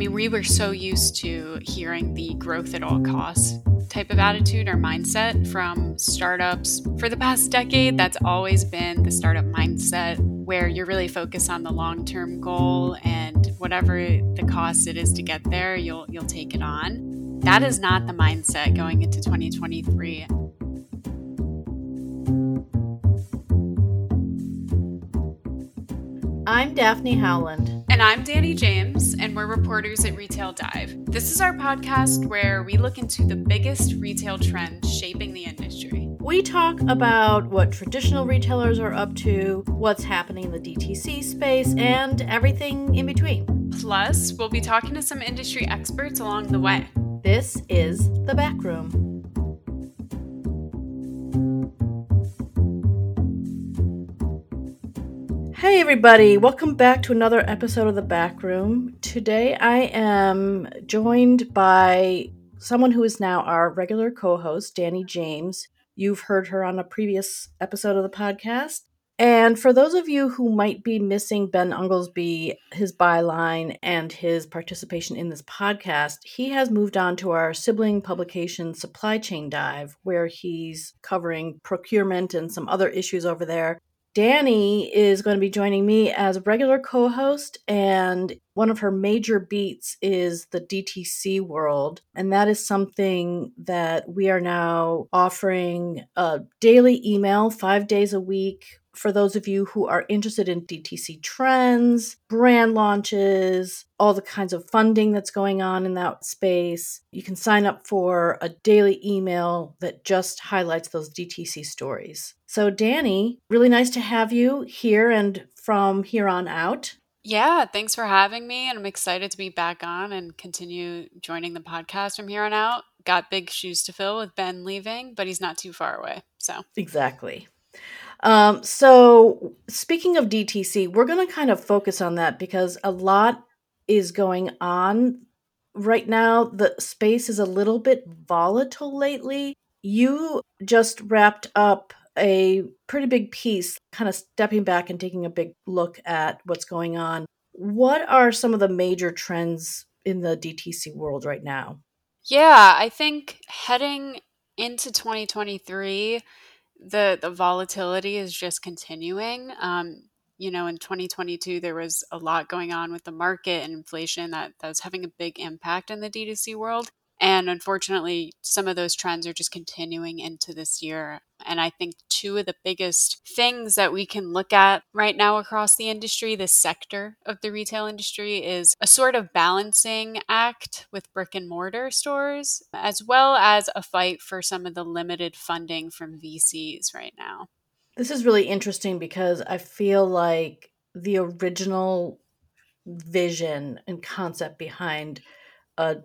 mean, we were so used to hearing the growth at all costs type of attitude or mindset from startups. For the past decade, that's always been the startup mindset where you're really focused on the long-term goal and whatever the cost it is to get there, you'll you'll take it on. That is not the mindset going into 2023. I'm Daphne Howland. And I'm Dani James, and we're reporters at Retail Dive. This is our podcast where we look into the biggest retail trends shaping the industry. We talk about what traditional retailers are up to, what's happening in the DTC space, and everything in between. Plus, we'll be talking to some industry experts along the way. This is The Back Room. Hey, everybody, welcome back to another episode of The Back Room. Today I am joined by someone who is now our regular co host, Dani James. You've heard her on a previous episode of the podcast. And for those of you who might be missing Ben Unglesbee, his byline, and his participation in this podcast, he has moved on to our sibling publication Supply Chain Dive, where he's covering procurement and some other issues over there. Dani is going to be joining me as a regular co host, and one of her major beats is the DTC world. And that is something that we are now offering a daily email five days a week for those of you who are interested in DTC trends, brand launches, all the kinds of funding that's going on in that space, you can sign up for a daily email that just highlights those DTC stories. So, Dani, really nice to have you here and from here on out. Yeah, thanks for having me. And I'm excited to be back on and continue joining the podcast from here on out. Got big shoes to fill with Ben leaving, but he's not too far away. So, exactly. Um, so, speaking of DTC, we're going to kind of focus on that because a lot is going on right now. The space is a little bit volatile lately. You just wrapped up a pretty big piece, kind of stepping back and taking a big look at what's going on. What are some of the major trends in the DTC world right now? Yeah, I think heading into 2023, the the volatility is just continuing. Um, you know, in 2022, there was a lot going on with the market and inflation that, that was having a big impact in the D2C world. And unfortunately, some of those trends are just continuing into this year. And I think two of the biggest things that we can look at right now across the industry, this sector of the retail industry, is a sort of balancing act with brick and mortar stores, as well as a fight for some of the limited funding from VCs right now. This is really interesting because I feel like the original vision and concept behind a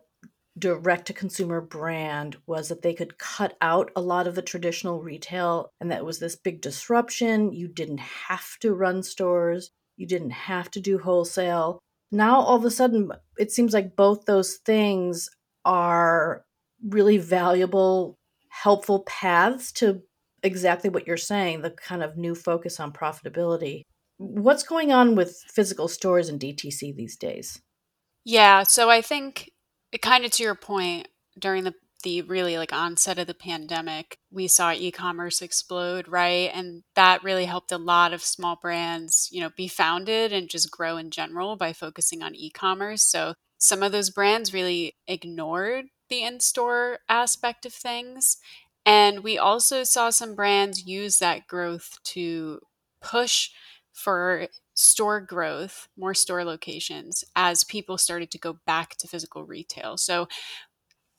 direct to consumer brand was that they could cut out a lot of the traditional retail and that was this big disruption. You didn't have to run stores, you didn't have to do wholesale. Now, all of a sudden, it seems like both those things are really valuable, helpful paths to exactly what you're saying the kind of new focus on profitability. What's going on with physical stores and DTC these days? Yeah, so I think kind of to your point, during the the really like onset of the pandemic, we saw e-commerce explode, right? And that really helped a lot of small brands, you know, be founded and just grow in general by focusing on e-commerce. So some of those brands really ignored the in-store aspect of things. And we also saw some brands use that growth to push for store growth, more store locations as people started to go back to physical retail. So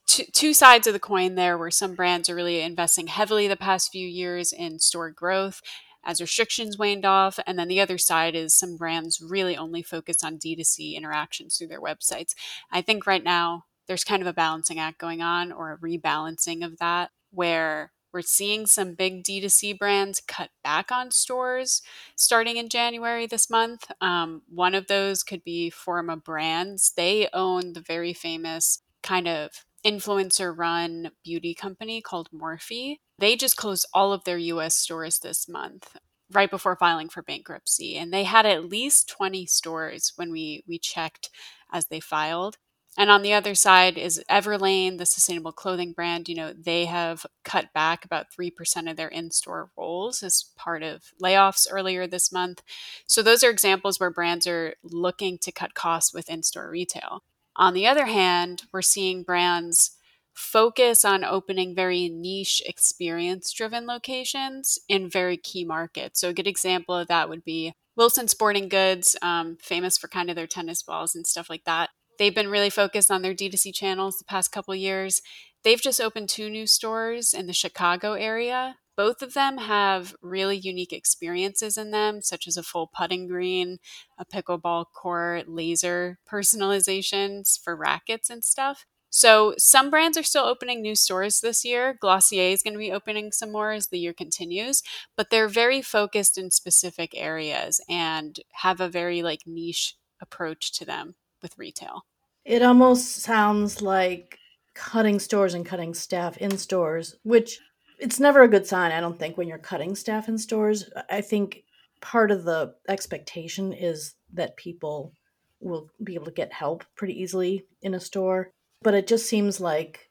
two, two sides of the coin there where some brands are really investing heavily the past few years in store growth as restrictions waned off. And then the other side is some brands really only focus on D2C interactions through their websites. I think right now there's kind of a balancing act going on or a rebalancing of that where we're seeing some big D2C brands cut back on stores starting in January this month. Um, one of those could be Forma Brands. They own the very famous kind of influencer run beauty company called Morphe. They just closed all of their US stores this month right before filing for bankruptcy and they had at least 20 stores when we we checked as they filed And on the other side is Everlane, the sustainable clothing brand. You know, they have cut back about 3% of their in store roles as part of layoffs earlier this month. So, those are examples where brands are looking to cut costs with in store retail. On the other hand, we're seeing brands focus on opening very niche experience driven locations in very key markets. So, a good example of that would be Wilson Sporting Goods, um, famous for kind of their tennis balls and stuff like that. They've been really focused on their D2C channels the past couple years. They've just opened two new stores in the Chicago area. Both of them have really unique experiences in them, such as a full putting green, a pickleball court, laser personalizations for rackets and stuff. So some brands are still opening new stores this year. Glossier is going to be opening some more as the year continues, but they're very focused in specific areas and have a very like niche approach to them with retail. It almost sounds like cutting stores and cutting staff in stores, which it's never a good sign, I don't think, when you're cutting staff in stores. I think part of the expectation is that people will be able to get help pretty easily in a store. But it just seems like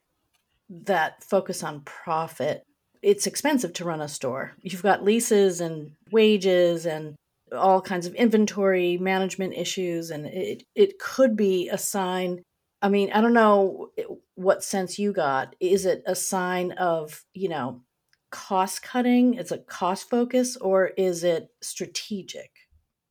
that focus on profit. It's expensive to run a store. You've got leases and wages and all kinds of inventory management issues and it it could be a sign i mean i don't know what sense you got. Is it a sign of you know cost cutting? It's a cost focus or is it strategic?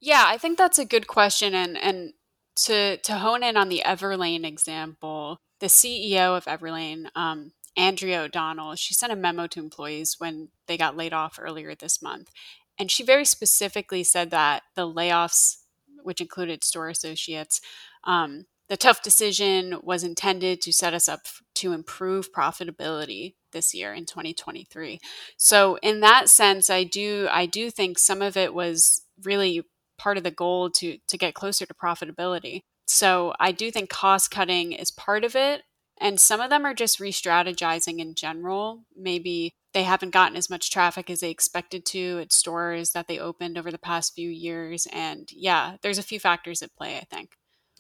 Yeah i think that's a good question and and to to hone in on the everlane example the ceo of everlane um, andrea o'donnell she sent a memo to employees when they got laid off earlier this month and she very specifically said that the layoffs, which included store associates, um, the tough decision was intended to set us up to improve profitability this year in 2023. So in that sense, I do I do think some of it was really part of the goal to to get closer to profitability. So I do think cost cutting is part of it and some of them are just re-strategizing in general. Maybe they haven't gotten as much traffic as they expected to at stores that they opened over the past few years. And yeah, there's a few factors at play, I think.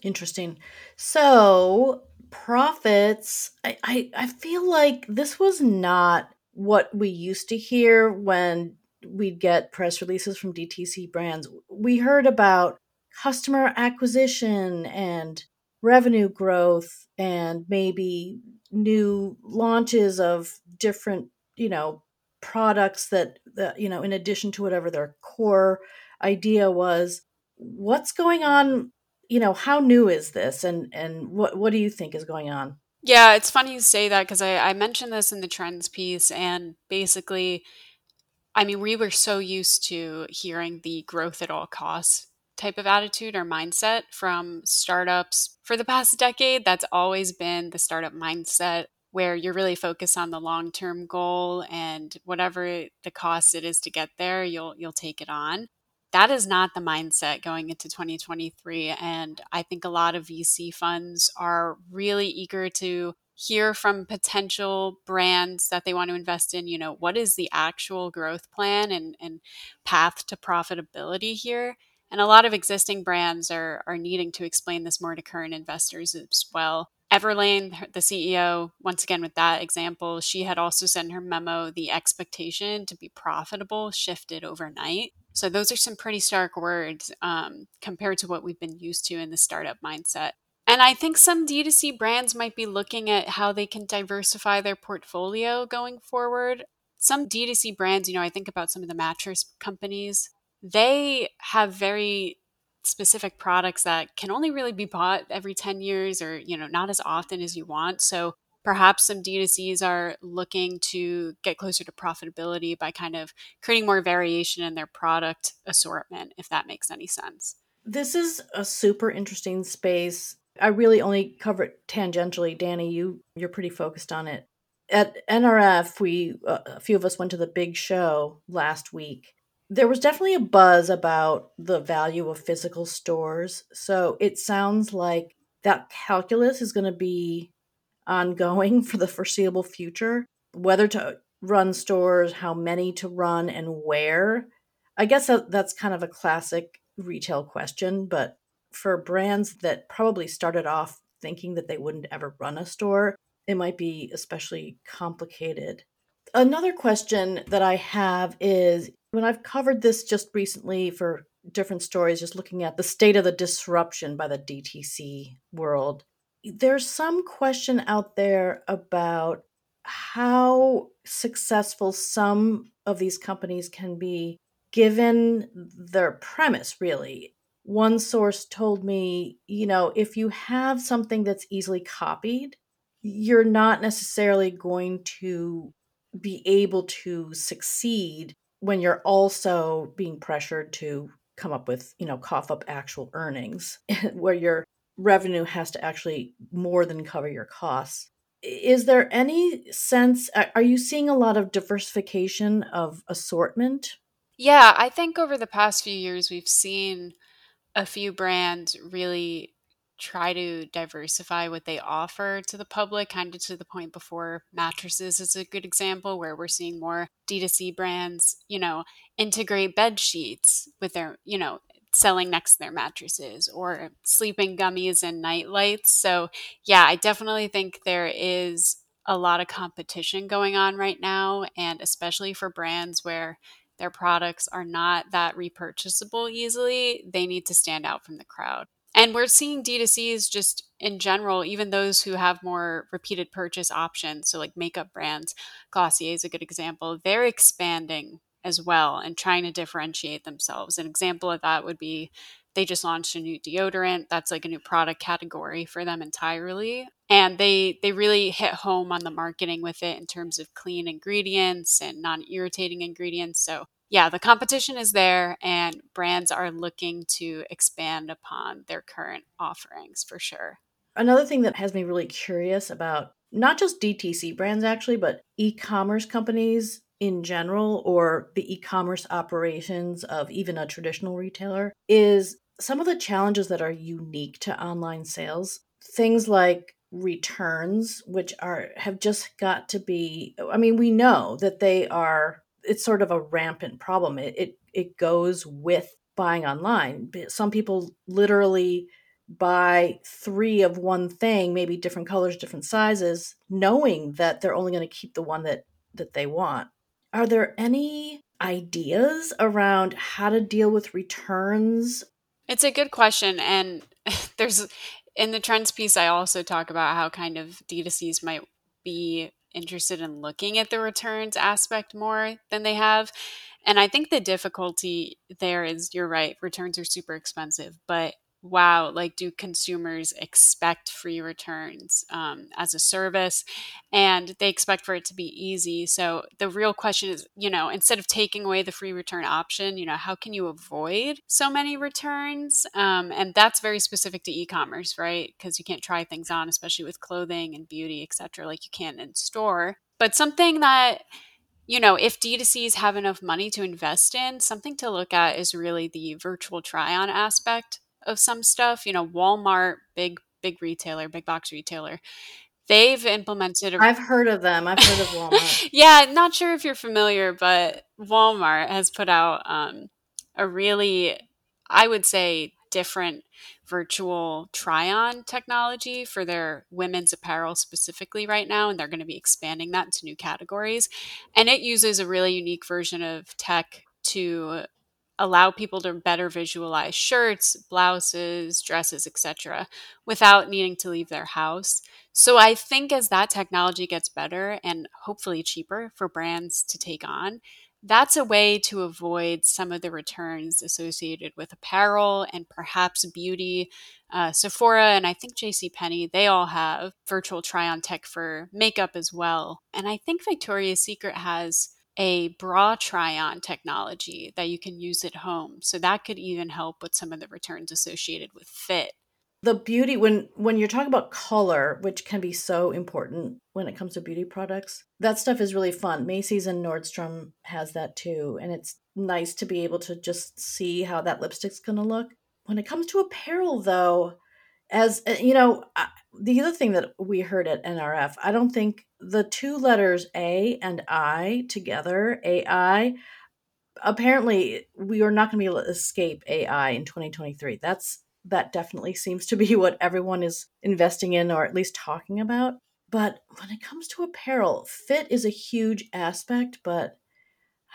Interesting. So, profits, I, I, I feel like this was not what we used to hear when we'd get press releases from DTC brands. We heard about customer acquisition and revenue growth and maybe new launches of different you know products that, that you know in addition to whatever their core idea was what's going on you know how new is this? And and what what do you think is going on? Yeah it's funny you say that because I, I mentioned this in the trends piece and basically i mean we were so used to hearing the growth at all costs type of attitude or mindset from startups for the past decade. That's always been the startup mindset where you're really focused on the long-term goal and whatever the cost it is to get there, you'll you'll take it on. That is not the mindset going into 2023 and I think a lot of VC funds are really eager to hear from potential brands that they want to invest in, you know, what is the actual growth plan and and path to profitability here? And a lot of existing brands are are needing to explain this more to current investors as well. Everlane, the CEO, once again with that example, she had also sent her memo the expectation to be profitable shifted overnight. So those are some pretty stark words um, compared to what we've been used to in the startup mindset. And I think some D2C brands might be looking at how they can diversify their portfolio going forward. Some D2C brands, you know, I think about some of the mattress companies, they have very specific products that can only really be bought every 10 years or you know not as often as you want. So perhaps some d2cs are looking to get closer to profitability by kind of creating more variation in their product assortment if that makes any sense. This is a super interesting space. I really only cover it tangentially. Dani you you're pretty focused on it. At nrf we uh, a few of us went to the big show last week there was definitely a buzz about the value of physical stores. So it sounds like that calculus is going to be ongoing for the foreseeable future. Whether to run stores, how many to run, and where. I guess that, that's kind of a classic retail question, but for brands that probably started off thinking that they wouldn't ever run a store, it might be especially complicated. Another question that I have is when I've covered this just recently for different stories, just looking at the state of the disruption by the DTC world, there's some question out there about how successful some of these companies can be given their premise, really. One source told me, you know, if you have something that's easily copied, you're not necessarily going to be able to succeed when you're also being pressured to come up with, you know, cough up actual earnings where your revenue has to actually more than cover your costs. Is there any sense are you seeing a lot of diversification of assortment? Yeah, I think over the past few years we've seen a few brands really try to diversify what they offer to the public, kind of to the point before mattresses is a good example where we're seeing more D2C brands, you know, integrate bed sheets with their, you know, selling next to their mattresses or sleeping gummies and night lights. So, yeah, I definitely think there is a lot of competition going on right now, and especially for brands where their products are not that repurchasable easily, they need to stand out from the crowd. And we're seeing D2Cs just in general, even those who have more repeated purchase options. So, like makeup brands, Glossier is a good example. They're expanding as well and trying to differentiate themselves. An example of that would be they just launched a new deodorant that's like a new product category for them entirely and they they really hit home on the marketing with it in terms of clean ingredients and non-irritating ingredients so yeah, the competition is there, and brands are looking to expand upon their current offerings for sure. Another thing that has me really curious about not just DTC brands, actually, but e commerce companies in general, or the e commerce operations of even a traditional retailer, is some of the challenges that are unique to online sales. Things like returns which are have just got to be i mean we know that they are it's sort of a rampant problem. It it, it goes with buying online. Some people literally buy three of one thing, maybe different colors, different sizes, knowing that they're only going to keep the one that that they want. Are there any ideas around how to deal with returns? It's a good question and there's in the trends piece I also talk about how kind of D2Cs might be interested in looking at the returns aspect more than they have. And I think the difficulty there is you're right, returns are super expensive, but wow, like, do consumers expect free returns um, as a service? And they expect for it to be easy. So the real question is, you know, instead of taking away the free return option, you know, how can you avoid so many returns? Um, and that's very specific to e-commerce, right? Because you can't try things on, especially with clothing and beauty, etc., like you can in store. But something that you know, if D2Cs have enough money to invest in, something to look at is really the virtual try on aspect of some stuff. You know, Walmart, big big retailer, big box retailer. They've implemented. i I've heard of them. I've heard of Walmart. yeah, not sure if you're familiar, but Walmart has put out um, a really, I would say, different virtual try on technology for their women's apparel specifically right now. And they're going to be expanding that into new categories. And it uses a really unique version of tech to allow people to better visualize shirts, blouses, dresses, etc., without needing to leave their house. So I think as that technology gets better and hopefully cheaper for brands to take on, that's a way to avoid some of the returns associated with apparel and perhaps beauty. Uh, Sephora and I think JCPenney, they all have virtual try on tech for makeup as well. And I think Victoria's Secret has a bra try on technology that you can use at home. So that could even help with some of the returns associated with fit. The beauty when when you're talking about color, which can be so important when it comes to beauty products, that stuff is really fun. Macy's and Nordstrom has that too, and it's nice to be able to just see how that lipstick's going to look. When it comes to apparel though, as uh, you know, the other thing that we heard at NRF, I don't think the two letters A and I together, AI, apparently we are not going to be able to escape AI in 2023. That's that definitely seems to be what everyone is investing in or at least talking about. But when it comes to apparel, fit is a huge aspect, but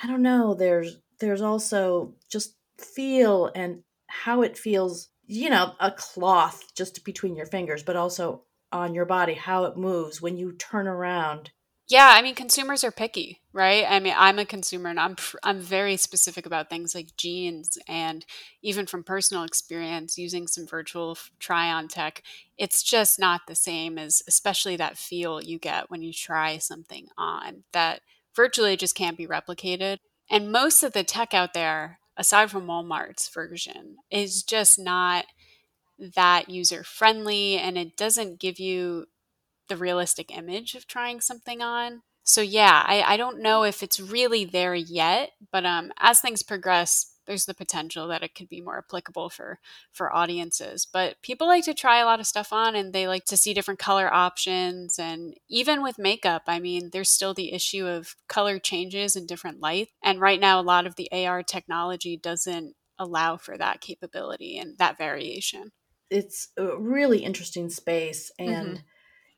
I don't know, there's there's also just feel and how it feels, you know, a cloth just between your fingers, but also on your body, how it moves when you turn around. Yeah, I mean consumers are picky, right? I mean, I'm a consumer and I'm I'm very specific about things like jeans and even from personal experience using some virtual try-on tech, it's just not the same as especially that feel you get when you try something on. That virtually just can't be replicated. And most of the tech out there, aside from Walmart's version, is just not that user friendly and it doesn't give you the realistic image of trying something on. So yeah, I, I don't know if it's really there yet, but um, as things progress, there's the potential that it could be more applicable for for audiences. But people like to try a lot of stuff on, and they like to see different color options. And even with makeup, I mean, there's still the issue of color changes in different light. And right now, a lot of the AR technology doesn't allow for that capability and that variation. It's a really interesting space, and mm-hmm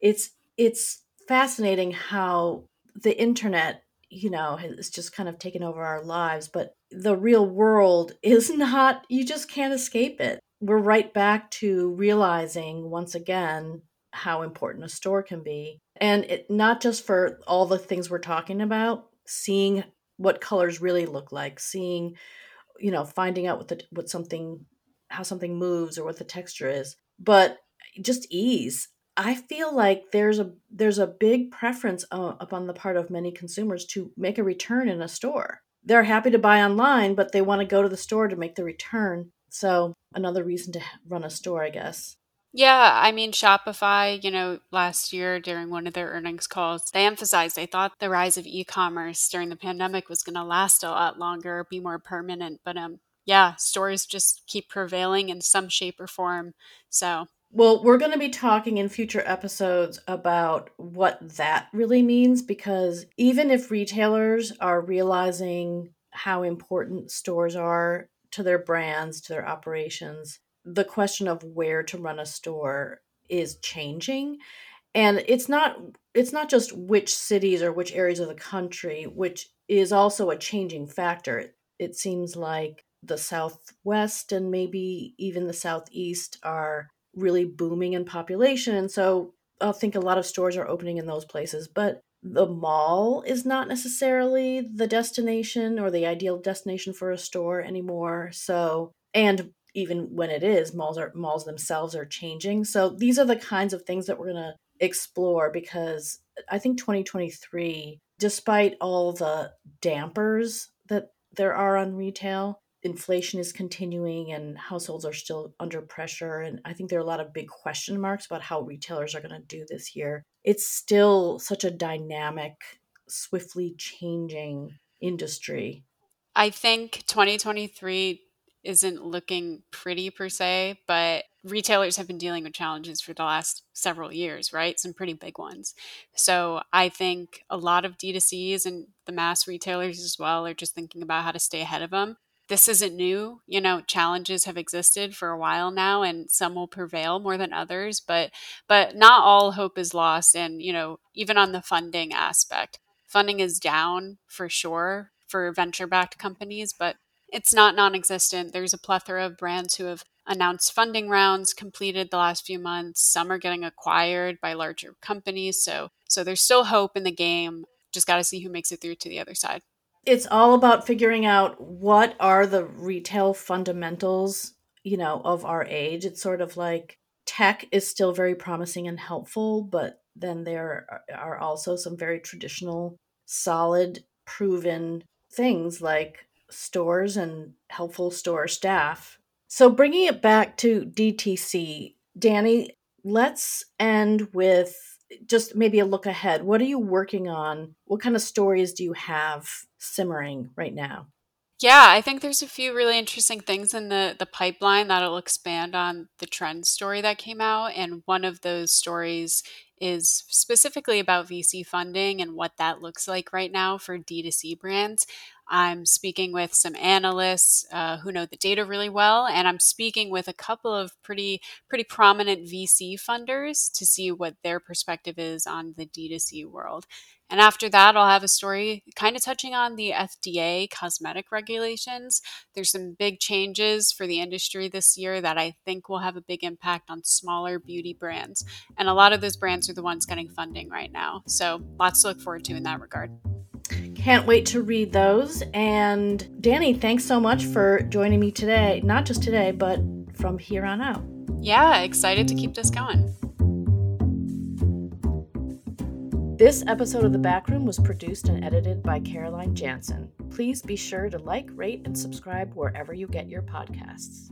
it's it's fascinating how the internet you know has just kind of taken over our lives but the real world is not you just can't escape it. We're right back to realizing once again how important a store can be. And it not just for all the things we're talking about seeing what colors really look like seeing you know finding out what the what something how something moves or what the texture is but just ease. I feel like there's a there's a big preference uh, upon the part of many consumers to make a return in a store. They're happy to buy online, but they want to go to the store to make the return. So another reason to run a store, I guess. Yeah, I mean, Shopify, you know, last year during one of their earnings calls, they emphasized they thought the rise of e commerce during the pandemic was going to last a lot longer, be more permanent. But um, yeah, stores just keep prevailing in some shape or form. So well, we're going to be talking in future episodes about what that really means because even if retailers are realizing how important stores are to their brands, to their operations, the question of where to run a store is changing. And it's not it's not just which cities or which areas of the country, which is also a changing factor. It seems like the southwest and maybe even the southeast are really booming in population. And so I think a lot of stores are opening in those places. But the mall is not necessarily the destination or the ideal destination for a store anymore. So, and even when it is, malls are malls themselves are changing. So these are the kinds of things that we're going to explore because I think 2023, despite all the dampers that there are on retail, inflation is continuing and households are still under pressure. And I think there are a lot of big question marks about how retailers are going to do this year. It's still such a dynamic, swiftly changing industry. I think 2023 isn't looking pretty per se, but retailers have been dealing with challenges for the last several years, right? Some pretty big ones. So I think a lot of D2Cs and the mass retailers as well are just thinking about how to stay ahead of them this isn't new. You know, challenges have existed for a while now and some will prevail more than others, but but not all hope is lost and, you know, even on the funding aspect. Funding is down for sure for venture-backed companies, but it's not non-existent. There's a plethora of brands who have announced funding rounds completed the last few months. Some are getting acquired by larger companies, so so there's still hope in the game. Just got to see who makes it through to the other side it's all about figuring out what are the retail fundamentals, you know, of our age. It's sort of like tech is still very promising and helpful, but then there are also some very traditional, solid, proven things like stores and helpful store staff. So bringing it back to DTC, Dani, let's end with just maybe a look ahead. What are you working on? What kind of stories do you have simmering right now? Yeah, I think there's a few really interesting things in the the pipeline that'll expand on the trend story that came out and one of those stories is specifically about VC funding and what that looks like right now for D2C brands. I'm speaking with some analysts uh, who know the data really well, and I'm speaking with a couple of pretty pretty prominent VC funders to see what their perspective is on the D2C world. And after that, I'll have a story kind of touching on the FDA cosmetic regulations. There's some big changes for the industry this year that I think will have a big impact on smaller beauty brands. And a lot of those brands are the ones getting funding right now. So lots to look forward to in that regard. Can't wait to read those. And Dani, thanks so much for joining me today. Not just today, but from here on out. Yeah, excited to keep this going. This episode of The Backroom was produced and edited by Caroline Jansen. Please be sure to like, rate, and subscribe wherever you get your podcasts.